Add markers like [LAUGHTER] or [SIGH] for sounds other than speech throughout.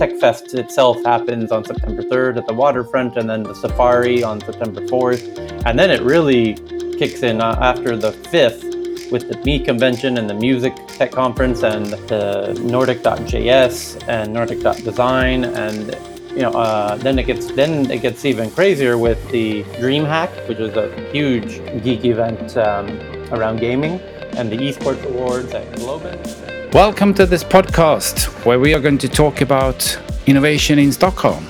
Tech Fest itself happens on September 3rd at the waterfront, and then the safari on September 4th. And then it really kicks in uh, after the 5th with the ME convention and the music tech conference and the Nordic.js and Nordic.design and you know, uh, then it gets then it gets even crazier with the DreamHack, which is a huge geek event um, around gaming, and the esports awards at Globen. Welcome to this podcast where we are going to talk about innovation in Stockholm.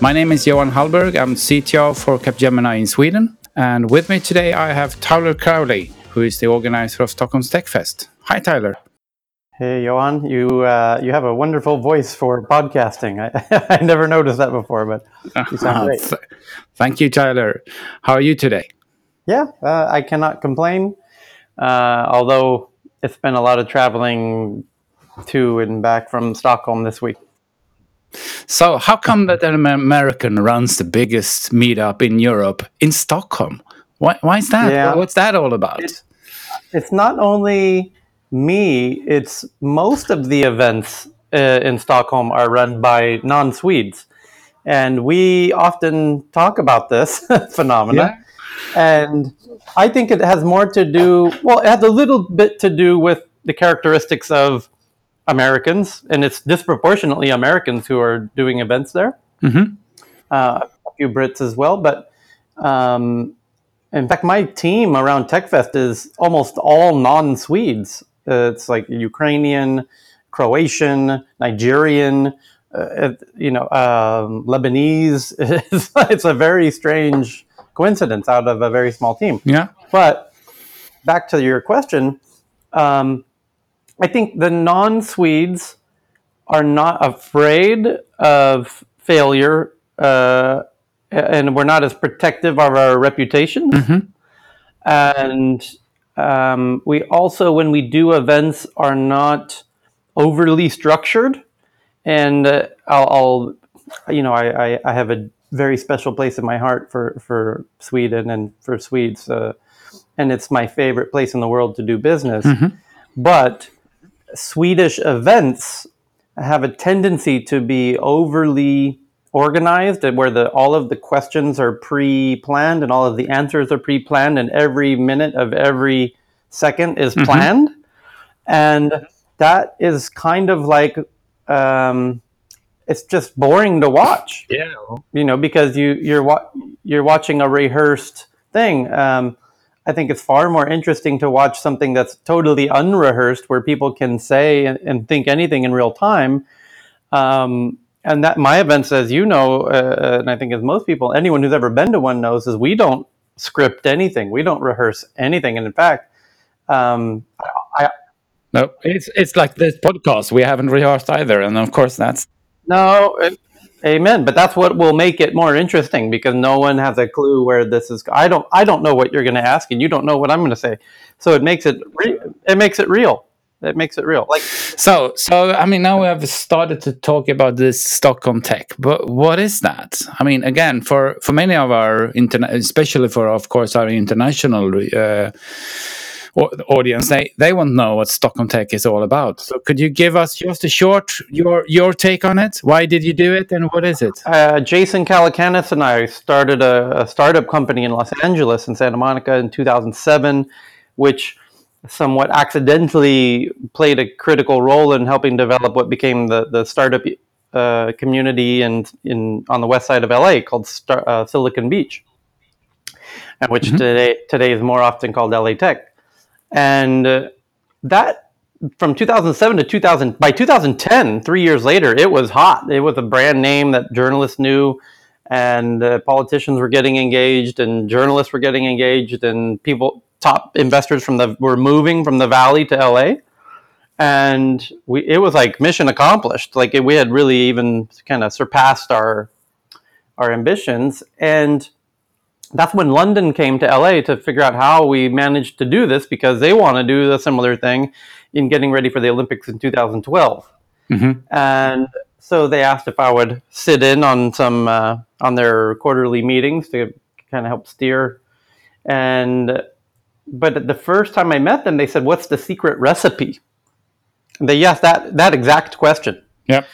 My name is Johan Hallberg. I'm CTO for Capgemini in Sweden, and with me today I have Tyler Crowley, who is the organizer of Stockholm's Tech Fest. Hi, Tyler. Hey, Johan, you uh, you have a wonderful voice for podcasting. [LAUGHS] I, I never noticed that before, but [LAUGHS] you sound great. Thank you, Tyler. How are you today? Yeah, uh, I cannot complain. Uh, although it's been a lot of traveling to and back from Stockholm this week. So, how come that an American runs the biggest meetup in Europe in Stockholm? Why, why is that? Yeah. What's that all about? It's, it's not only me, it's most of the events uh, in Stockholm are run by non Swedes. And we often talk about this [LAUGHS] phenomena. Yeah. And I think it has more to do, well, it has a little bit to do with the characteristics of Americans, and it's disproportionately Americans who are doing events there. Mm-hmm. Uh, a few Brits as well, but um, in fact, my team around TechFest is almost all non-Swedes. Uh, it's like Ukrainian, Croatian, Nigerian, uh, you know, um, Lebanese. [LAUGHS] It's, it's, a very strange coincidence out of a very small team. Yeah. But back to your question, um, I think the non-Swedes are not afraid of failure, uh, and we're not as protective of our reputation. Mm-hmm. And um, we also, when we do events, are not overly structured. And uh, I'll, I'll, you know, I, I, I, have a very special place in my heart for, for Sweden and for Swedes. Uh, and it's my favorite place in the world to do business. Mm-hmm. But Swedish events have a tendency to be overly organized where the all of the questions are pre-planned and all of the answers are pre-planned and every minute of every second is mm-hmm. planned. And that is kind of like um, it's just boring to watch. Yeah. You know because you you're wa- you're watching a rehearsed thing. Um, I think it's far more interesting to watch something that's totally unrehearsed, where people can say and, and think anything in real time. Um, and that my events, as you know, uh, and I think as most people, anyone who's ever been to one knows, is we don't script anything, we don't rehearse anything, and in fact, um, I, no, it's it's like this podcast. We haven't rehearsed either, and of course that's no. It, amen. But that's what will make it more interesting because no one has a clue where this is. I don't. I don't know what you're going to ask, and you don't know what I'm going to say. So it makes it. Re- it makes it real it makes it real. Like so, so I mean, now we have started to talk about this Stockholm Tech, but what is that? I mean, again, for for many of our internet, especially for of course our international uh, audience, they they won't know what Stockholm Tech is all about. So, could you give us just a short your your take on it? Why did you do it, and what is it? Uh, Jason Calacanis and I started a, a startup company in Los Angeles in Santa Monica in 2007, which somewhat accidentally played a critical role in helping develop what became the, the startup uh, community in, in, on the west side of LA called Star, uh, Silicon Beach, and which mm-hmm. today, today is more often called LA Tech. And uh, that from 2007 to 2000, by 2010, three years later, it was hot. It was a brand name that journalists knew and uh, politicians were getting engaged and journalists were getting engaged and people top investors from the were moving from the valley to LA, and we it was like mission accomplished. Like it, we had really even kind of surpassed our our ambitions, and that's when London came to LA to figure out how we managed to do this because they want to do a similar thing in getting ready for the Olympics in 2012. Mm-hmm. And so they asked if I would sit in on some uh, on their quarterly meetings to kind of help steer. And but the first time I met them, they said, "What's the secret recipe?" And they yes, that that exact question. Yeah.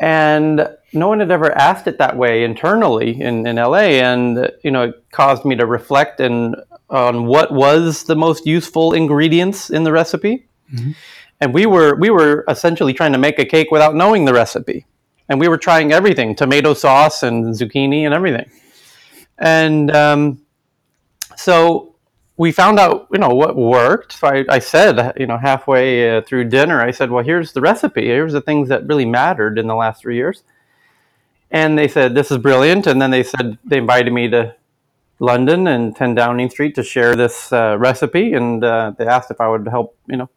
And no one had ever asked it that way internally in, in LA, and you know it caused me to reflect and on what was the most useful ingredients in the recipe. Mm-hmm. And we were we were essentially trying to make a cake without knowing the recipe, and we were trying everything: tomato sauce and zucchini and everything. And um, so we found out, you know, what worked. So I, I said, you know, halfway uh, through dinner, I said, well, here's the recipe. Here's the things that really mattered in the last three years. And they said, this is brilliant. And then they said, they invited me to London and 10 Downing Street to share this uh, recipe. And uh, they asked if I would help, you know,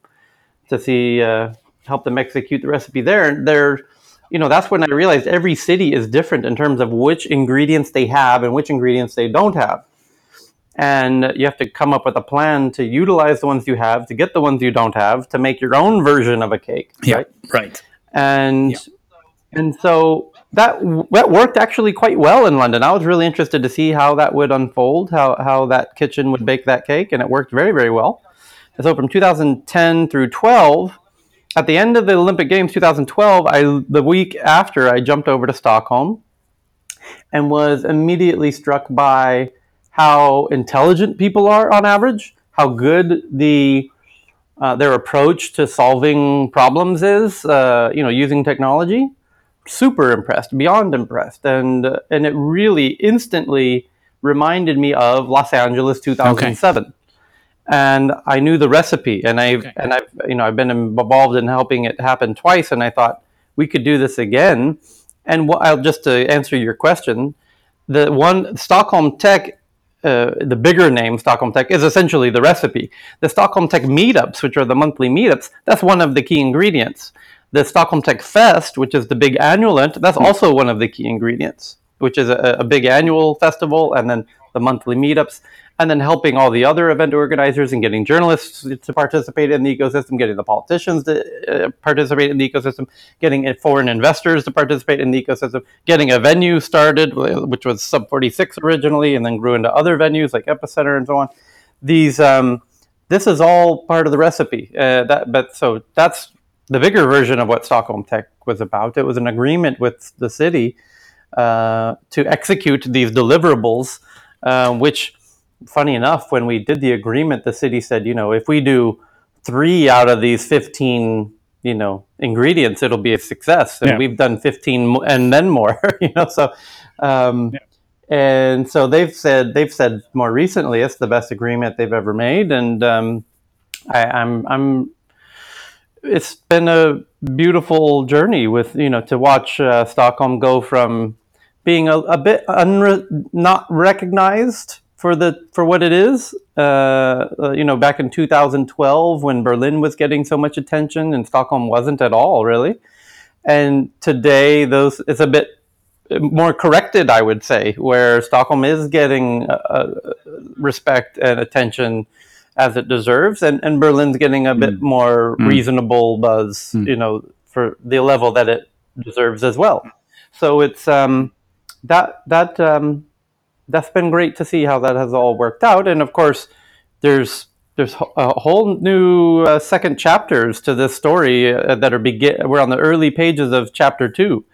to see, uh, help them execute the recipe there. And they're, you know, that's when I realized every city is different in terms of which ingredients they have and which ingredients they don't have and you have to come up with a plan to utilize the ones you have to get the ones you don't have to make your own version of a cake yeah right, right. and yeah. and so that that worked actually quite well in London. I was really interested to see how that would unfold, how how that kitchen would bake that cake, and it worked very very well. And so from 2010 through 12, at the end of the Olympic Games 2012, I the week after I jumped over to Stockholm, and was immediately struck by how intelligent people are on average, how good the uh, their approach to solving problems is, uh, you know, using technology. Super impressed, beyond impressed, and uh, and it really instantly reminded me of Los Angeles 2007. Okay. And I knew the recipe, and I've okay. and I've you know I've been involved in helping it happen twice, and I thought we could do this again. And I'll just to answer your question, the one Stockholm Tech uh, the bigger name Stockholm Tech is essentially the recipe. The Stockholm Tech meetups, which are the monthly meetups, that's one of the key ingredients. The Stockholm Tech Fest, which is the big annual event, that's hmm. also one of the key ingredients, which is a, a big annual festival, and then the monthly meetups and then helping all the other event organizers and getting journalists to participate in the ecosystem, getting the politicians to uh, participate in the ecosystem, getting foreign investors to participate in the ecosystem, getting a venue started, which was Sup46 originally, and then grew into other venues like Epicenter and so on. These, um, this is all part of the recipe. Uh, that, but so that's the bigger version of what Stockholm Tech was about. It was an agreement with the city uh, to execute these deliverables, uh, which funny enough, when we did the agreement, the city said, you know, if we do three out of these 15, you know, ingredients, it'll be a success. And yeah. we've done 15 and then more, [LAUGHS] you know, so, um, yeah. and so they've said, they've said more recently, it's the best agreement they've ever made. And, um, I, I'm, I'm, it's been a beautiful journey with, you know, to watch uh, Stockholm go from being a, a bit unre- not recognized for the for what it is. Uh, uh, you know, back in 2012 when Berlin was getting so much attention and Stockholm wasn't at all, really. And today, those it's a bit more corrected, I would say, where Stockholm is getting uh, uh respect and attention as it deserves, and, and Berlin's getting a mm. bit more mm. reasonable buzz, mm. you know, for the level that it deserves as well. So it's um, that that um, that's been great to see how that has all worked out. And of course, there's there's a whole new uh, second chapters to this story uh, that are begin. We're on the early pages of chapter two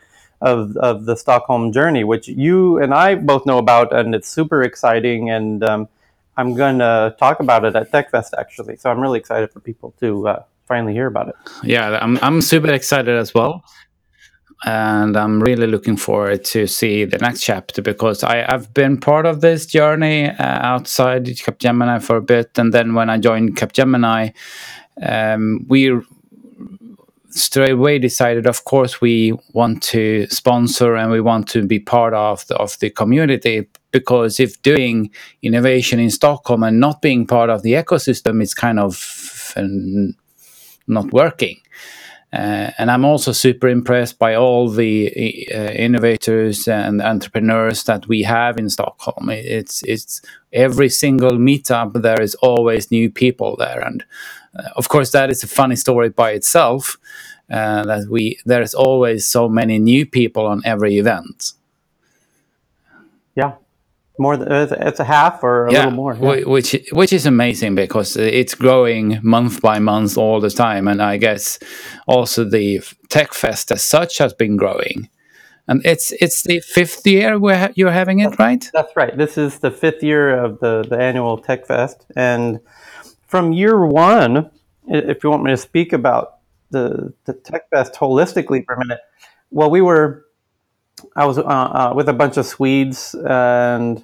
of of the Stockholm journey, which you and I both know about, and it's super exciting. And um, I'm going to talk about it at TechFest actually. So I'm really excited for people to uh, finally hear about it. Yeah, I'm I'm super excited as well and I'm really looking forward to see the next chapter because I, have been part of this journey uh, outside Capgemini for a bit, and then when I joined Capgemini, um, we straight away decided, of course, we want to sponsor and we want to be part of the, of the community because if doing innovation in Stockholm and not being part of the ecosystem is kind of um, not working. Uh, and I'm also super impressed by all the uh, innovators and entrepreneurs that we have in Stockholm. It's it's every single meetup there is always new people there, and uh, of course that is a funny story by itself. Uh, that we there is always so many new people on every event. Yeah, more than uh, it's a half or a yeah, little more. Yeah. Which which is amazing because it's growing month by month all the time, and I guess also the Tech Fest as such has been growing. And it's it's the fifth year where you're having it, right? That's right. This is the fifth year of the the annual Tech Fest, and from year one, if you want me to speak about the the Tech Fest holistically for a minute, well, we were I was uh, uh, with a bunch of Swedes and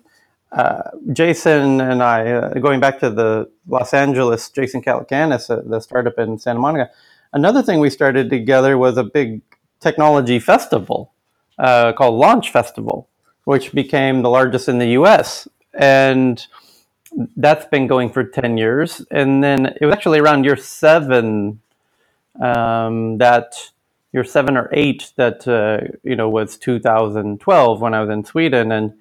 uh, Jason and I, uh, going back to the Los Angeles, Jason Calacanis, uh, the startup in Santa Monica. Another thing we started together was a big technology festival uh, called Launch Festival, which became the largest in the U.S. and that's been going for 10 years. And then it was actually around year seven um, that year seven or eight that uh, you know was 2012 when I was in Sweden, and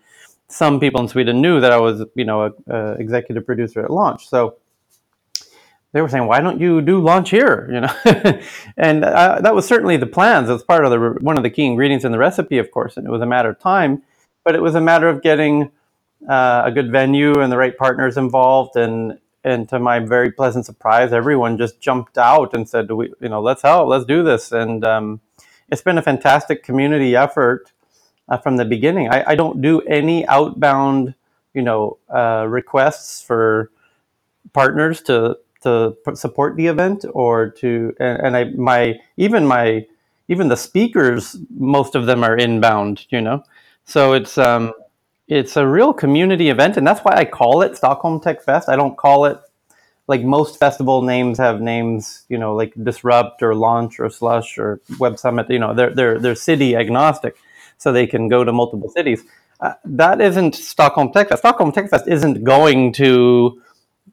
some people in Sweden knew that I was you know a, a executive producer at Launch, so they were saying, "Why don't you do Launch here?" [LAUGHS] You know, and uh, that was certainly the plans. It's part of the one of the key ingredients in the recipe, of course, and it was a matter of time, but it was a matter of getting uh, a good venue and the right partners involved and and to my very pleasant surprise, everyone just jumped out and said, "We, you know, let's help, let's do this." And um, it's been a fantastic community effort uh, from the beginning. I, I, don't do any outbound, you know, uh, requests for partners to to support the event or to, and, and I my even my even the speakers, most of them are inbound, you know, so it's um, it's a real community event, and that's why I call it Stockholm Tech Fest. I don't call it like most festival names have names, you know, like Disrupt or Launch or Slush or Web Summit. You know, they're they're they're city agnostic, so they can go to multiple cities. Uh, that isn't Stockholm Tech Fest. Stockholm Tech Fest isn't going to,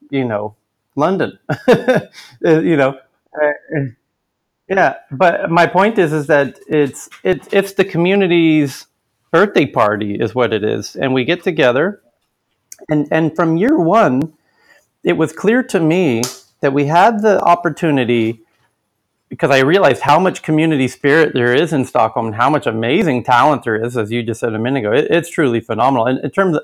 you know, London. [LAUGHS] Uh, you know, uh, yeah. But my point is, is that it's it's it's the community's birthday party is what it is, and we get together, and and from year one, it was clear to me that we had the opportunity because I realized how much community spirit there is in Stockholm and how much amazing talent there is, as you just said a minute ago. It, it's truly phenomenal. And in terms of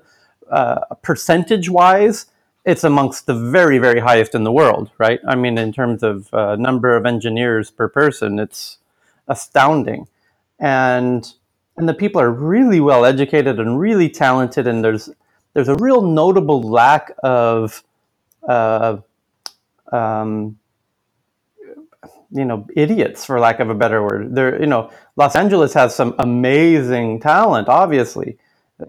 uh, percentage wise, it's amongst the very, very highest in the world, right? I mean, in terms of uh, number of engineers per person, it's astounding. And and the people are really well educated and really talented and there's there's a real notable lack of uh, um, you know idiots for lack of a better word. There you know los angeles has some amazing talent obviously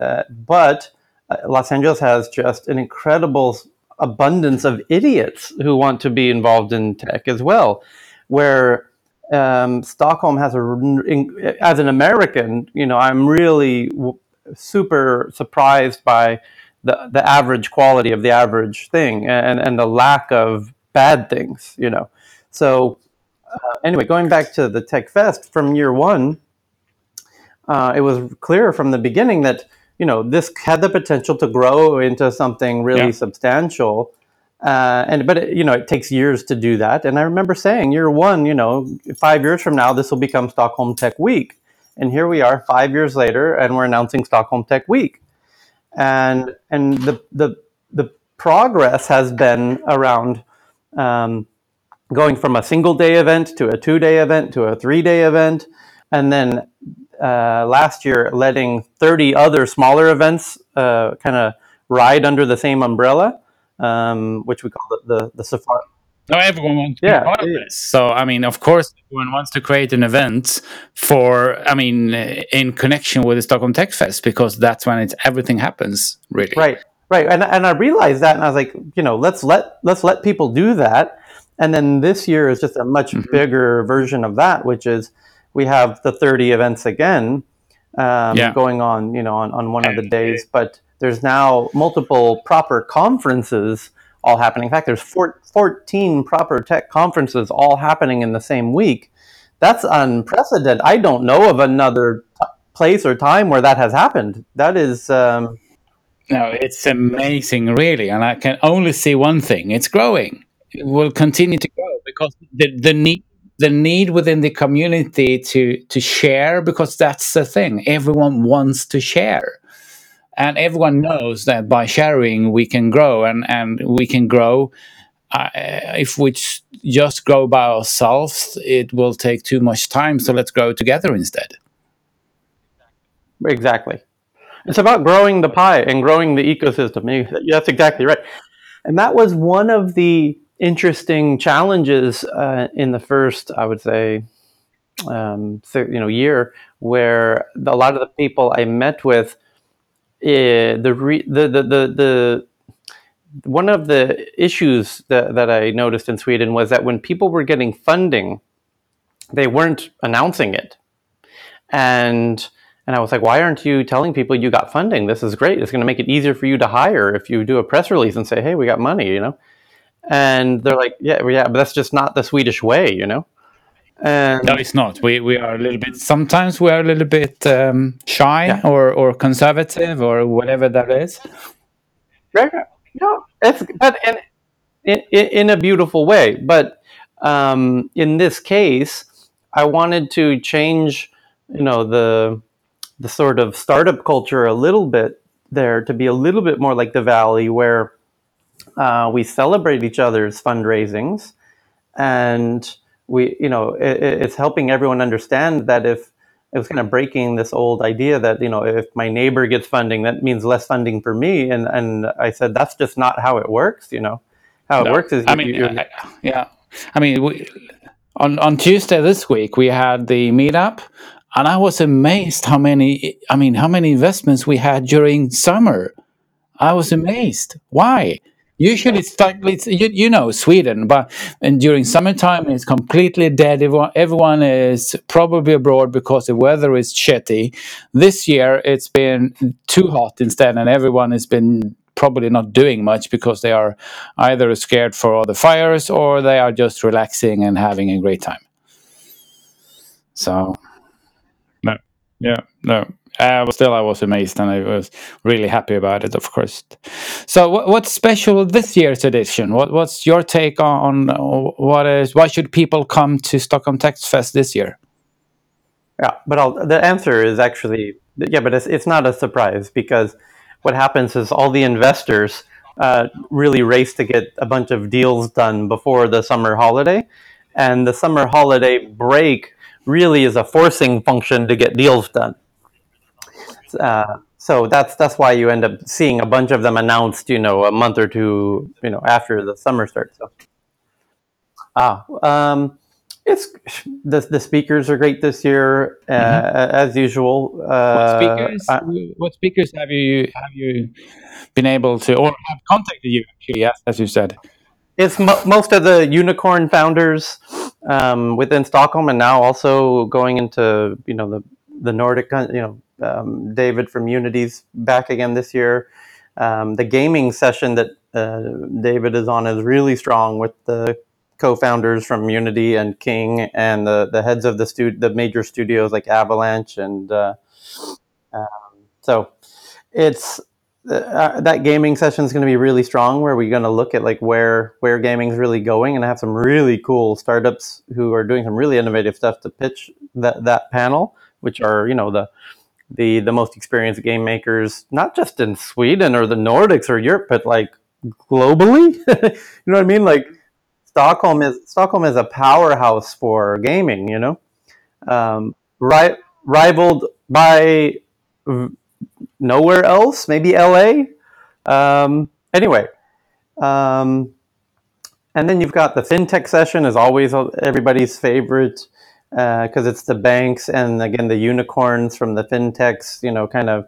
uh, but uh, los angeles has just an incredible abundance of idiots who want to be involved in tech as well where um, Stockholm has a as an American, you know, I'm really w- super surprised by the the average quality of the average thing and and the lack of bad things, you know. So uh, anyway, going back to the Tech Fest from year one, uh, it was clear from the beginning that you know this had the potential to grow into something really yeah. substantial uh, and but it, you know it takes years to do that. And I remember saying, year one, you know, five years from now, this will become Stockholm Tech Week. And here we are, five years later, and we're announcing Stockholm Tech Week. And and the the the progress has been around um, going from a single day event to a two day event to a three day event, and then uh, last year letting 30 other smaller events uh, kind of ride under the same umbrella um, which we call the the, the Safari. No, everyone wants to yeah, be part of this. So, I mean, of course, everyone wants to create an event for, I mean, in connection with the Stockholm Tech Fest because that's when it's everything happens, really. Right, right. And and I realized that, and I was like, you know, let's let let's let people do that. And then this year is just a much mm-hmm. bigger version of that, which is we have the 30 events again um, yeah. going on, you know, on, on one of the days, but there's now multiple proper conferences all happening. In fact, there's four, 14 proper tech conferences all happening in the same week. That's unprecedented. I don't know of another t- place or time where that has happened. That is. Um, no, it's amazing, really. And I can only see one thing it's growing. It will continue to grow because the, the need the need within the community to to share because that's the thing everyone wants to share and everyone knows that by sharing we can grow and and we can grow. Uh, if we just grow by ourselves it will take too much time so let's grow together instead. Exactly. It's about growing the pie and growing the ecosystem. That's exactly right. And that was one of the interesting challenges uh, in the first i would say um, you know year where a lot of the people i met with the, the, the, the, one of the issues that, that I noticed in Sweden was that when people were getting funding, they weren't announcing it. And and I was like, why aren't you telling people you got funding? This is great. It's going to make it easier for you to hire if you do a press release and say, hey, we got money, you know? And they're like, yeah, yeah, but that's just not the Swedish way, you know? And no, it's not. We we are a little bit. Sometimes we are a little bit um, shy yeah. or or conservative or whatever that is. Right. No, it's but in in, in a beautiful way. But um, in this case, I wanted to change, you know, the the sort of startup culture a little bit there to be a little bit more like the Valley, where uh, we celebrate each other's fundraisings and we, you know, it, it's helping everyone understand that if it was kind of breaking this old idea that you know if my neighbor gets funding, that means less funding for me, and and I said that's just not how it works. You know, how it works is I mean, I, yeah, I mean, we, on on Tuesday this week we had the meetup, and I was amazed how many, I mean, how many investments we had during summer. I was amazed. Why? Usually it's like it's, you, you know Sweden, but and during summertime it's completely dead. Everyone, everyone is probably abroad because the weather is shitty. This year it's been too hot instead, and everyone has been probably not doing much because they are either scared for all the fires or they are just relaxing and having a great time. So, no, yeah, no. Uh, still, I was amazed and I was really happy about it, of course. So, what, what's special this year's edition? What, what's your take on, on what is? Why should people come to Stockholm Tech Fest this year? Yeah, but I'll, the answer is actually yeah, but it's it's not a surprise because what happens is all the investors uh, really race to get a bunch of deals done before the summer holiday, and the summer holiday break really is a forcing function to get deals done. Uh, so that's that's why you end up seeing a bunch of them announced, you know, a month or two, you know, after the summer starts. So, ah, um, it's the the speakers are great this year, uh, mm-hmm. as usual. Uh, what speakers? Uh, what speakers have you have you been able to or have contacted you? Actually, yes, as you said. It's mo- most of the unicorn founders um, within Stockholm, and now also going into you know the the Nordic, you know, um, David from Unity's back again this year. Um, the gaming session that uh, David is on is really strong with the co-founders from Unity and King and the, the heads of the stu- the major studios like Avalanche and uh, um, so it's uh, that gaming session is going to be really strong where we're going to look at like where where gaming is really going and have some really cool startups who are doing some really innovative stuff to pitch that that panel which are you know the the the most experienced game makers, not just in Sweden or the Nordics or Europe, but like globally. [LAUGHS] you know what I mean? Like Stockholm is Stockholm is a powerhouse for gaming. You know, um, ri- rivaled by nowhere else, maybe LA. Um, anyway, um, and then you've got the fintech session, is always everybody's favorite because uh, it's the banks and again the unicorns from the fintechs, you know, kind of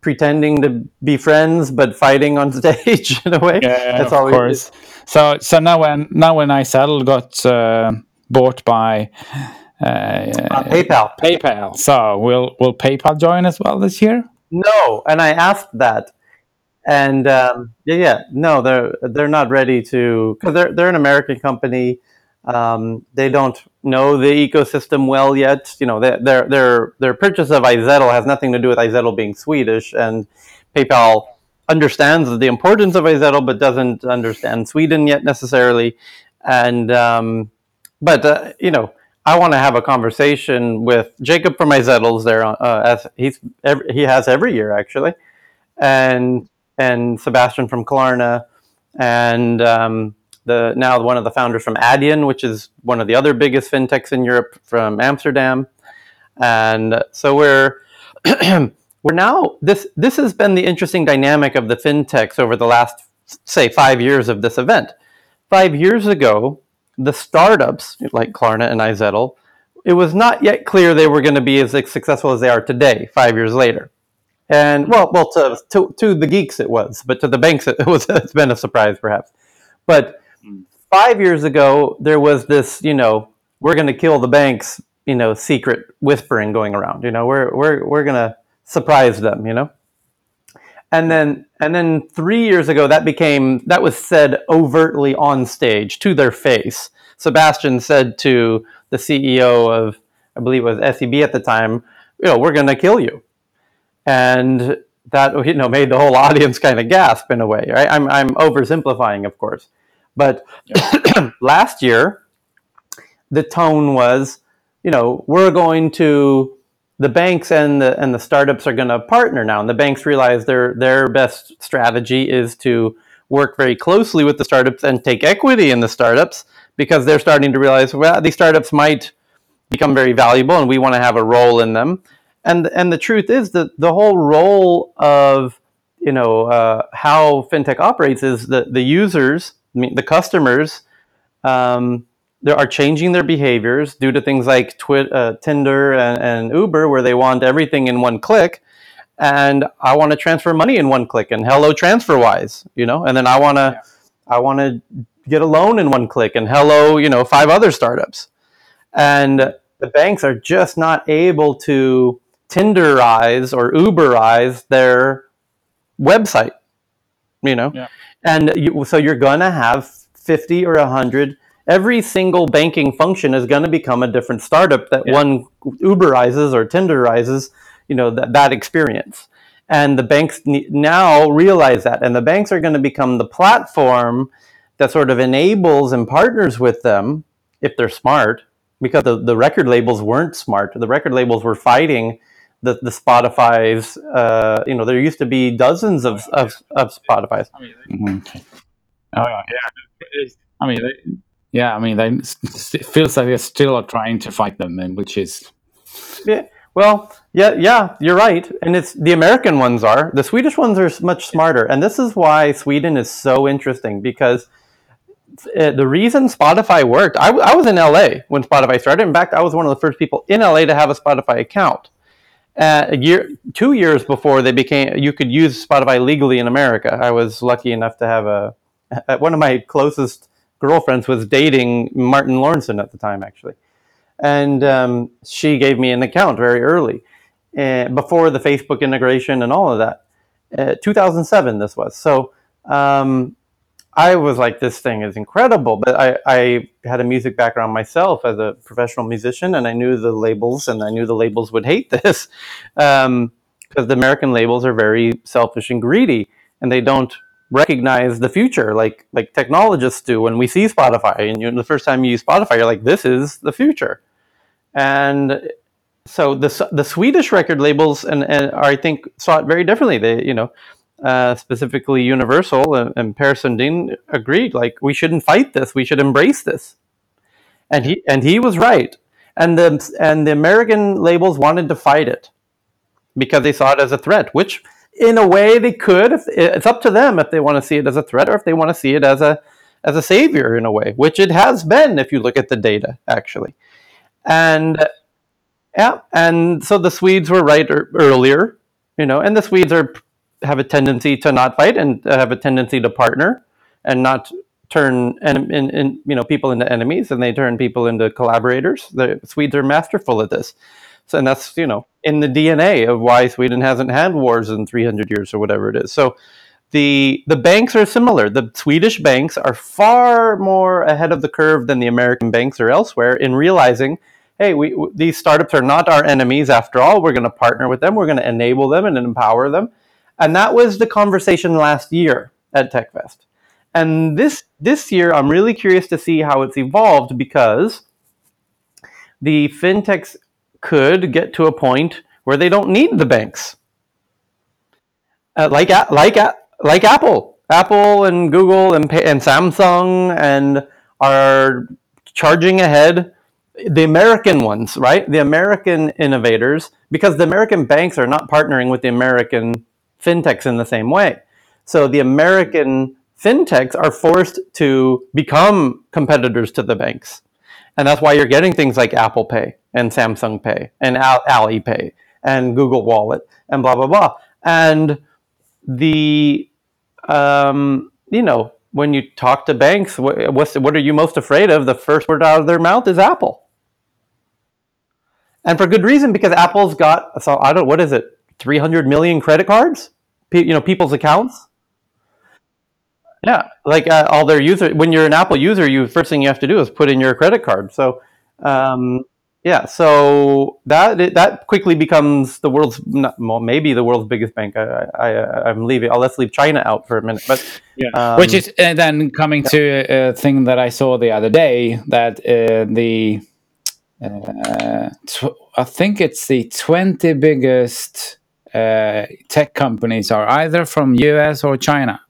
pretending to be friends but fighting on [LAUGHS] stage in a way. Yeah, That's of course. So so now when now when iZettle got uh, bought by uh, uh, PayPal. PayPal. So will will PayPal join as well this year? No, and I asked that, and um, yeah, yeah, no, they're they're not ready to because they're they're an American company. Um, they don't know the ecosystem well yet. You know, their their their purchase of iZettle has nothing to do with iZettle being Swedish, and PayPal understands the importance of iZettle, but doesn't understand Sweden yet necessarily. And um, but uh, you know, I want to have a conversation with Jacob from iZettle's there, uh, as he's every, he has every year actually, and and Sebastian from Klarna, and um, the now one of the founders from Adyen, which is one of the other biggest fintechs in Europe from Amsterdam, and so we're [CLEARS THROAT] we're now this this has been the interesting dynamic of the fintechs over the last say five years of this event. Five years ago, the startups like Klarna and iZettle, it was not yet clear they were going to be as successful as they are today. Five years later, and well, well to, to, to the geeks it was, but to the banks it [LAUGHS] was. It's been a surprise, perhaps. But five years ago, there was this, you know, we're going to kill the banks, you know, secret whispering going around. You know, we're we're we're going to surprise them. You know, and then and then three years ago, that became that was said overtly on stage to their face. Sebastian said to the CEO of, I believe it was SEB at the time, you know, we're going to kill you and that you know made the whole [LAUGHS] audience kind of gasp in a way. Right? I'm I'm oversimplifying, of course, but yeah. [CLEARS THROAT] last year the tone was, you know, we're going to the banks and the and the startups are going to partner now, and the banks realize their their best strategy is to work very closely with the startups and take equity in the startups because they're starting to realize well these startups might become very valuable and we want to have a role in them and and the truth is that the whole role of you know uh, how fintech operates is that the users, mean, the customers, um, they are changing their behaviors due to things like Twi- uh, Tinder and, and, Uber, where they want everything in one click. And I want to transfer money in one click, and hello TransferWise, you know, and then I want to, yeah. I want to get a loan in one click, and hello, you know, five other startups, and the banks are just not able to Tinderize or Uberize their website, you know? Yeah. And you, so you're going to have 50 or 100. Every single banking function is going to become a different startup that yeah. one Uberizes or Tinderizes, you know, that, that experience. And the banks now realize that. And the banks are going to become the platform that sort of enables and partners with them if they're smart because the, the record labels weren't smart. The record labels were fighting the, the Spotify's. Uh, you know, there used to be dozens of of, of Spotify's. I mean, mm-hmm. Oh yeah, I mean, they, yeah, I mean, they, it feels like they're still trying to fight them, and which is. Yeah. Well, yeah, yeah, you're right, and it's the American ones are. The Swedish ones are much smarter, and this is why Sweden is so interesting because uh, the reason Spotify worked. I, I was in LA when Spotify started. In fact, I was one of the first people in LA to have a Spotify account a year, two years before they became, you could use Spotify legally in America. I was lucky enough to have a, [LAUGHS] one of my closest girlfriends was dating Martin Lorentzon at the time, actually, and um, she gave me an account very early, uh, before the Facebook integration and all of that. Uh, 2007, this was so. Um, I was like, this thing is incredible. But I, I had a music background myself as a professional musician, and I knew the labels, and I knew the labels would hate [LAUGHS] this because um, the American labels are very selfish and greedy, and they don't recognize the future like like technologists do when we see Spotify. And you the first time you use Spotify, you're like, this is the future. And so the the Swedish record labels and, and I think saw it very differently. They you know uh, specifically Universal and, and Sundin agreed, like we shouldn't fight this, we should embrace this, and he and he was right. And the and the American labels wanted to fight it because they saw it as a threat, which in a way they could. It's up to them if they want to see it as a threat or if they want to see it as a as a savior in a way, which it has been if you look at the data actually. And yeah, and so the Swedes were right er, earlier, you know, and the Swedes are have a tendency to not fight and have a tendency to partner and not turn in, in, you know people into enemies and they turn people into collaborators. The Swedes are masterful at this. So, and that's you know in the DNA of why Sweden hasn't had wars in 300 years or whatever it is. So the the banks are similar. The Swedish banks are far more ahead of the curve than the American banks or elsewhere in realizing, hey, we, these startups are not our enemies after all. We're going to partner with them. We're going to enable them and empower them and that was the conversation last year at TechFest. And this this year, I'm really curious to see how it's evolved because the fintechs could get to a point where they don't need the banks. uh, like like like Apple, Apple and Google and and Samsung and are charging ahead. The American ones, right? The American innovators, because the American banks are not partnering with the American fintechs in the same way. So the American fintechs are forced to become competitors to the banks. And that's why you're getting things like Apple Pay and Samsung Pay and Alipay and Google Wallet and blah, blah, blah. And the, um, you know, when you talk to banks, what, what's, what are you most afraid of? The first word out of their mouth is Apple. And for good reason, because Apple's got, so I don't, what is it, 300 million credit cards? you know, people's accounts? Yeah, like uh, all their user. When you're an Apple user, you first thing you have to do is put in your credit card. So, um, yeah, so that that quickly becomes the world's well, maybe the world's biggest bank. I, I I'm leaving. I'll let's leave China out for a minute, but yeah. Um, which is uh, then coming yeah. to a thing that I saw the other day that uh, the uh, tw- I think it's the 20 biggest uh, tech companies are either from US or China.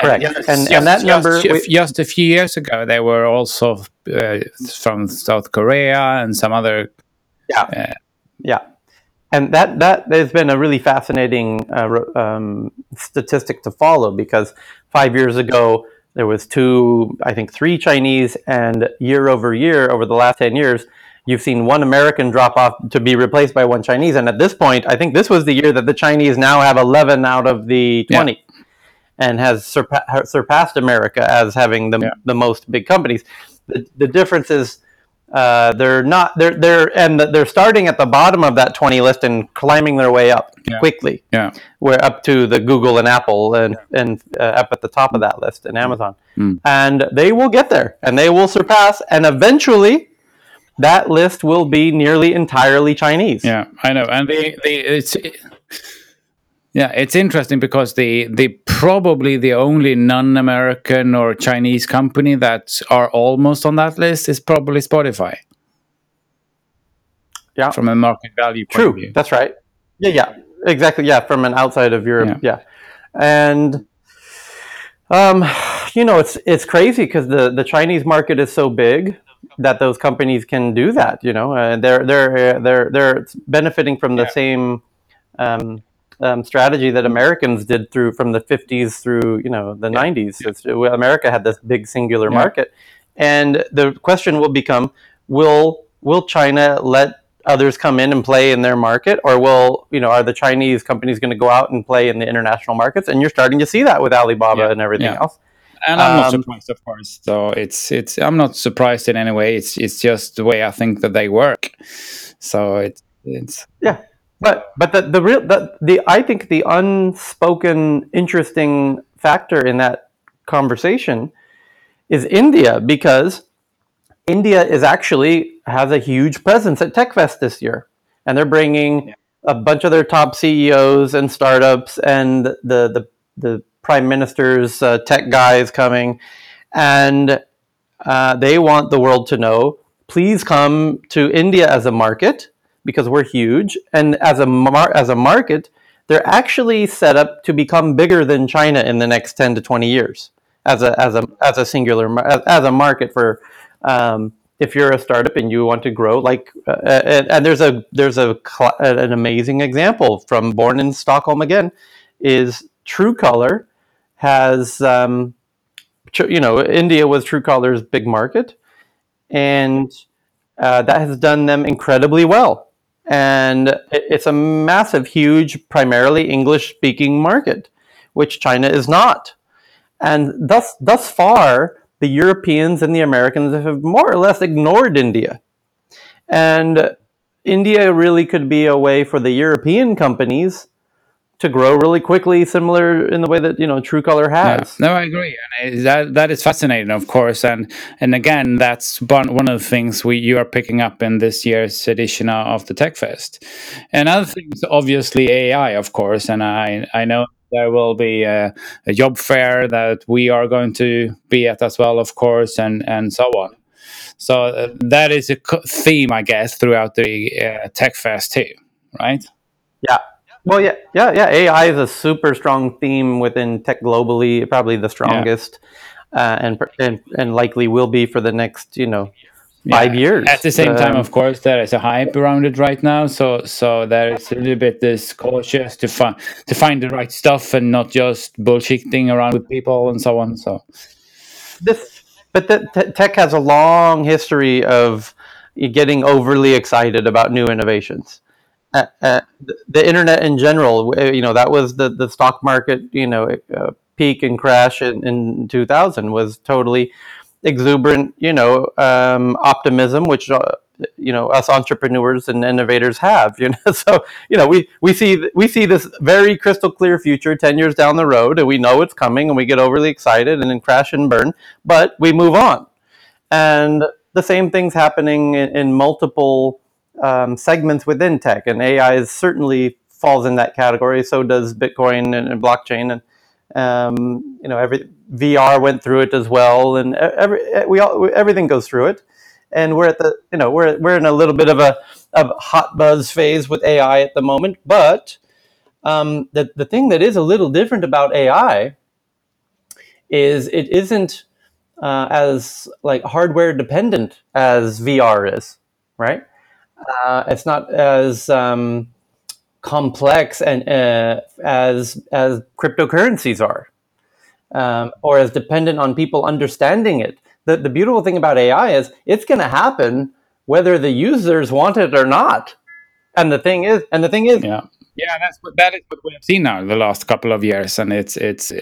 Correct. And, and, and that just, number. Just, just, a few years ago, they were also uh, from South Korea and some other. Yeah. Uh, yeah. And that, that has been a really fascinating uh, um, statistic to follow because five years ago, there was two, I think three Chinese, and year over year, over the last 10 years, you've seen one American drop off to be replaced by one Chinese. And at this point, I think this was the year that the Chinese now have 11 out of the 20. Yeah and has surpa- surpassed America as having the, yeah. the most big companies. The, the difference is uh, they're not they're they're and they're starting at the bottom of that 20 list and climbing their way up yeah. quickly. Yeah, we're up to the Google and Apple and and uh, up at the top of that list and Amazon, mm. and they will get there and they will surpass and eventually that list will be nearly entirely Chinese. Yeah, I know, and the the it's. It, yeah, it's interesting because the the probably the only non-American or Chinese company that are almost on that list is probably Spotify. Yeah, from a market value point True. of view. That's right. Yeah, yeah, exactly. Yeah, from an outside of Europe. Yeah, yeah. and um, you know, it's it's crazy because the the Chinese market is so big that those companies can do that. You know, uh, they're they're they're they're benefiting from the yeah. same. Um, um, strategy that Americans did through from the 50s through you know the yeah. 90s. It's, America had this big singular yeah. market, and the question will become: Will will China let others come in and play in their market, or will you know are the Chinese companies going to go out and play in the international markets? And you're starting to see that with Alibaba and everything else. And I'm not um, surprised, of course. So it's it's I'm not surprised in any way. It's it's just the way I think that they work. So it's it's yeah but but the the real the, the I think the unspoken interesting factor in that conversation is India because India is actually has a huge presence at TechFest this year, and they're bringing yeah. a bunch of their top CEOs and startups and the the the prime minister's uh, tech guys coming, and uh, they want the world to know. Please come to India as a market because we're huge, and as a mar- as a market, they're actually set up to become bigger than China in the next ten to twenty years as a as a as a singular as, as a market for. Um, if you're a startup and you want to grow, like, uh, and, and, there's a there's a an amazing example from Born in Stockholm again, is Truecaller has um, you know India was Truecaller's big market, and uh, that has done them incredibly well and it's a massive, huge, primarily English-speaking market, which China is not. And thus, thus far, the Europeans and the Americans have more or less ignored India. And India really could be a way for the European companies to grow really quickly, similar in the way that you know Truecaller has. Yeah. No, I agree, and that that is fascinating, of course, and and again, that's one one of the things we you are picking up in this year's edition of the Tech Fest. And other things, obviously, AI, of course, and I I know there will be a, a job fair that we are going to be at as well, of course, and and so on. So uh, that is a theme, I guess, throughout the uh, Tech Fest too, right? Yeah, Well, yeah, yeah, yeah. AI is a super strong theme within tech globally, probably the strongest, uh, and, and and likely will be for the next, you know, five Yeah. years. At the same time, Um, of course, there is a hype around it right now. So, so there is a little bit this cautious to find to find the right stuff and not just bullshitting around with people and so on. So, this, but the, te- tech has a long history of getting overly excited about new innovations. Uh, uh, the, internet in general, you know, that was the, the stock market, you know, uh, peak and crash in, in 2000 was totally exuberant, you know, um, optimism, which uh, you know us entrepreneurs and innovators have. [LAUGHS] You know, so you know we we see we see this very crystal clear future ten years down the road, and we know it's coming, and we get overly excited and then crash and burn, but we move on. And the same thing's happening in, in multiple um, segments within tech, and AI is certainly falls in that category. So does Bitcoin and, and blockchain, and um, you know, every VR went through it as well, and every we all everything goes through it. And we're at the you know we're we're in a little bit of a of hot buzz phase with AI at the moment. But um, the the thing that is a little different about AI is it isn't uh, as like hardware dependent as VR is, right? Uh, it's not as um, complex and uh, as as cryptocurrencies are, um, or as dependent on people understanding it. The the beautiful thing about AI is it's going to happen whether the users want it or not. And the thing is, and the thing is, yeah, yeah, that's what that is what we have seen now the last couple of years, and it's it's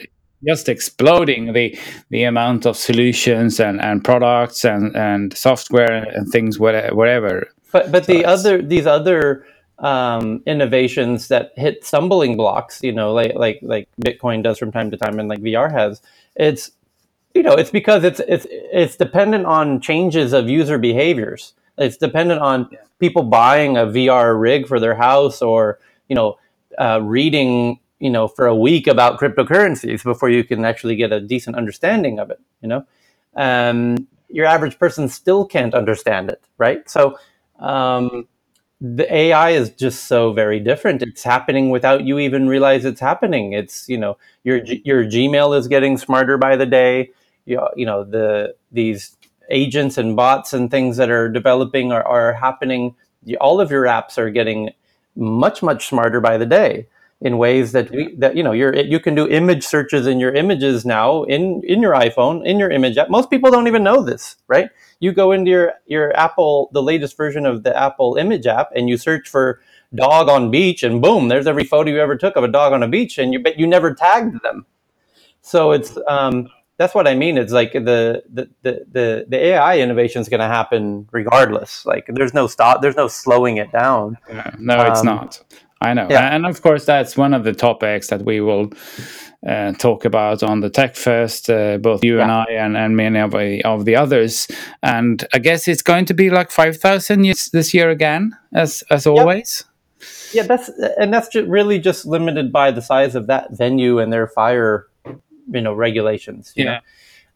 just exploding the the amount of solutions and, and products and, and software and things whatever. But but So the other these other um, innovations that hit stumbling blocks, you know, like like like Bitcoin does from time to time, and like VR has, it's you know, it's because it's it's it's dependent on changes of user behaviors. It's dependent on people buying a VR rig for their house, or you know, uh, reading you know for a week about cryptocurrencies before you can actually get a decent understanding of it. You know, um, your average person still can't understand it, right? So. Um, the AI is just so very different. It's happening without you even realize it's happening. It's you know your your Gmail is getting smarter by the day. You you know the these agents and bots and things that are developing are, are happening. All of your apps are getting much much smarter by the day in ways that we, that you know you're you can do image searches in your images now in in your iPhone in your image app. Most people don't even know this, right? You go into your your Apple the latest version of the Apple Image app and you search for dog on beach and boom, there's every photo you ever took of a dog on a beach and you bet you never tagged them. So it's um, that's what I mean. It's like the the the the, the AI innovation is going to happen regardless. Like there's no stop. There's no slowing it down. Uh, no, it's Um, not. I know, yeah. and of course that's one of the topics that we will uh, talk about on the Tech Fest. Uh, both you and I, and, and many of the, of the others. And I guess it's going to be like five thousand this year again, as as always. Yeah, that's and that's ju- really just limited by the size of that venue and their fire, you know, regulations. You Yeah. know?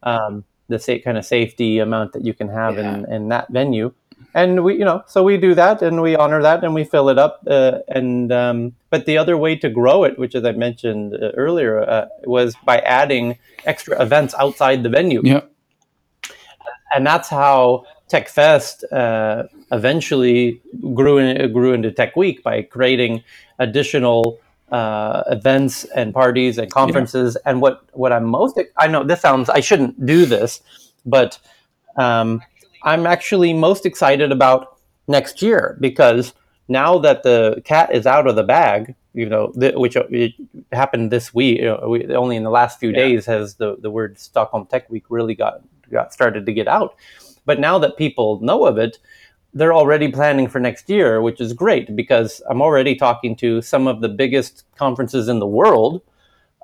um, the sa- kind of safety amount that you can have in, in that venue, and we, you know, so we do that and we honor that and we fill it up. Uh, and um, but the other way to grow it, which as I mentioned uh, earlier, uh, was by adding extra events outside the venue Yeah, and that's how TechFest uh, eventually grew in, grew into Tech Week by creating additional uh, events and parties and conferences. And what what I'm most I know this sounds I shouldn't do this, but um, I'm actually most excited about next year because now that the cat is out of the bag, you know, th- which uh, it happened this week, you know, we, only in the last few Yeah. days has the, the word Stockholm Tech Week really got got started to get out. But now that people know of it, they're already planning for next year, which is great because I'm already talking to some of the biggest conferences in the world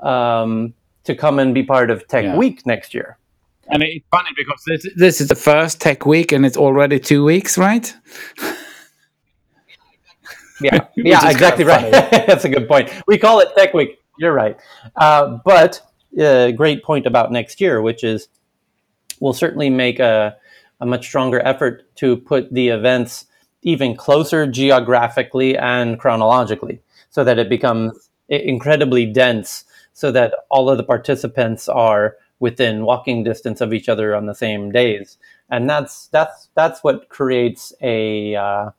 um, to come and be part of Tech Yeah. Week next year. And it's funny because this this is the first Tech Week, and it's already two weeks, right? Yeah, [LAUGHS] yeah, exactly right. [LAUGHS] That's a good point. We call it Tech Week. You're right. Uh, but uh, great point about next year, which is we'll certainly make a, a much stronger effort to put the events even closer geographically and chronologically. so that it becomes incredibly dense, so that all of the participants are within walking distance of each other on the same days, and that's that's that's what creates a uh,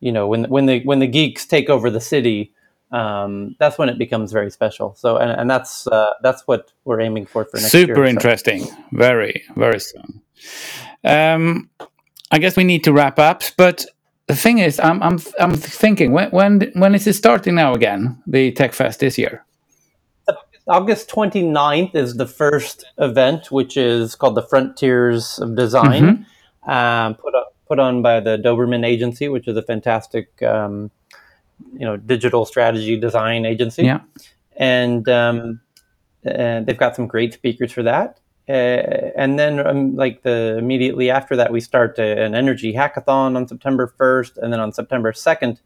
you know when when the when the geeks take over the city um, that's when it becomes very special. So, and, and that's uh, that's what we're aiming for for next Super year. Super interesting. So. Very very soon. Um, I guess we need to wrap up, but the thing is, I'm I'm I'm thinking when when when is it starting now again? The Tech Fest this year. August 29th is the first event, which is called the Frontiers of Design, mm-hmm. um, put up, put on by the Doberman Agency, which is a fantastic um, you know digital strategy design agency. Yeah, and um, uh, they've got some great speakers for that. Uh, and then um, like the immediately after that we start a, an energy hackathon on september 1st and then on september 2nd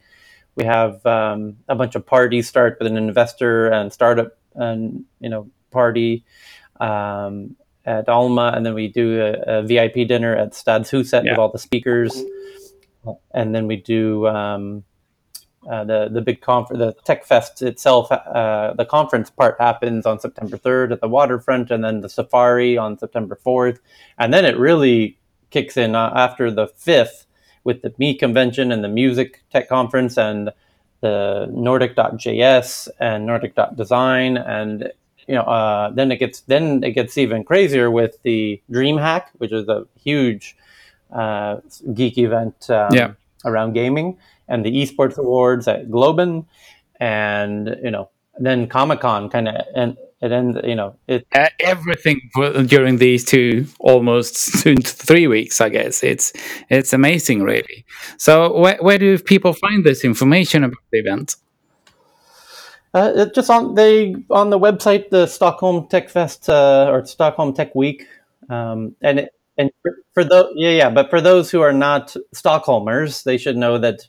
we have um, a bunch of parties start with an investor and startup and you know party um, at alma and then we do a, a vip dinner at stadshuset yeah. with all the speakers and then we do um, uh, the the big conference, the Tech Fest itself, uh, the conference part happens on September 3rd at the waterfront, and then the safari on September 4th, and then it really kicks in uh, after the 5th with the Me convention and the Music Tech Conference and the Nordic.js and Nordic.design, and you know, uh, then it gets then it gets even crazier with the DreamHack, which is a huge uh, geek event um, yeah. around gaming and the esports awards at Globen, and you know then Comic Con kind of and it ends you know it uh, everything during these two almost [LAUGHS] two three weeks I guess it's it's amazing really. So where where do people find this information about the event? Uh, just on they on the website, the Stockholm Tech Fest uh, or Stockholm Tech Week, um, and it, and for, for those yeah yeah, but for those who are not Stockholmers, they should know that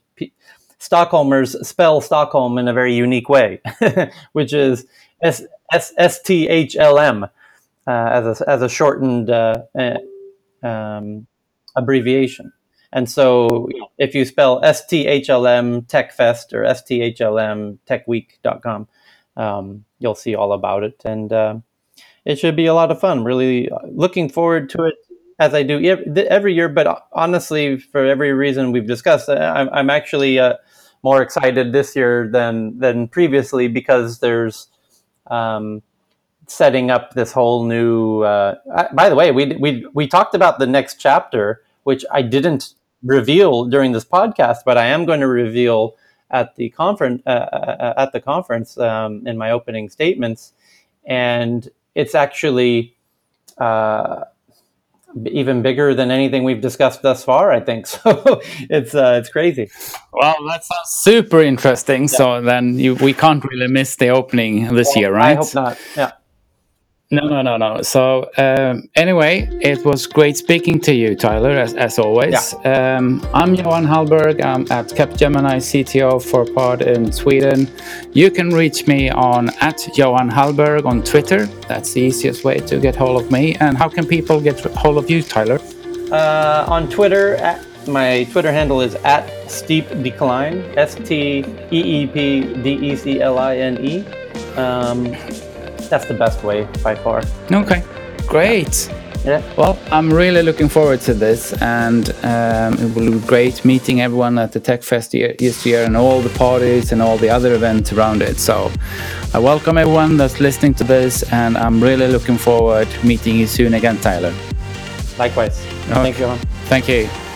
Stockholmers spell Stockholm in a very unique way, [LAUGHS] which is S S S T H L M uh, as a as a shortened uh, uh um, abbreviation. And so, if you spell STHLM TechFest or STHLM TechWeek.com, um, you'll see all about it. And uh, it should be a lot of fun. Really uh, looking forward to it as I do every year. But honestly, for every reason we've discussed, I'm, I'm actually uh, more excited this year than than previously because there's um, setting up this whole new. Uh, by the way, we we we talked about the next chapter, which I didn't reveal during this podcast, but I am going to reveal at the conference uh, uh at the conference um, in my opening statements, and it's actually. Uh, even bigger than anything we've discussed thus far. I think [LAUGHS] so. it's uh, it's crazy. Well, that sounds super interesting. Yeah. So then you, we can't really miss the opening this well, year, right? I hope not. Yeah. No, no, no, no. So um, anyway, it was great speaking to you, Tyler, as, as always. Yeah. Um, I'm Johan Halberg. I'm at Capgemini CTO for Pod in Sweden. You can reach me on at Johan Halberg on Twitter. That's the easiest way to get hold of me. And how can people get hold of you, Tyler? Uh, on Twitter, at, my Twitter handle is at Steep Decline, S T E E P D E C L I N E. Um, that's the best way by far. Okay, great. Yeah. Well, I'm really looking forward to this, and um, it will be great meeting everyone at the Tech Fest this year and all the parties and all the other events around it. So, I welcome everyone that's listening to this, and I'm really looking forward to meeting you soon again, Tyler. Likewise. Okay. Thank you. Thank you.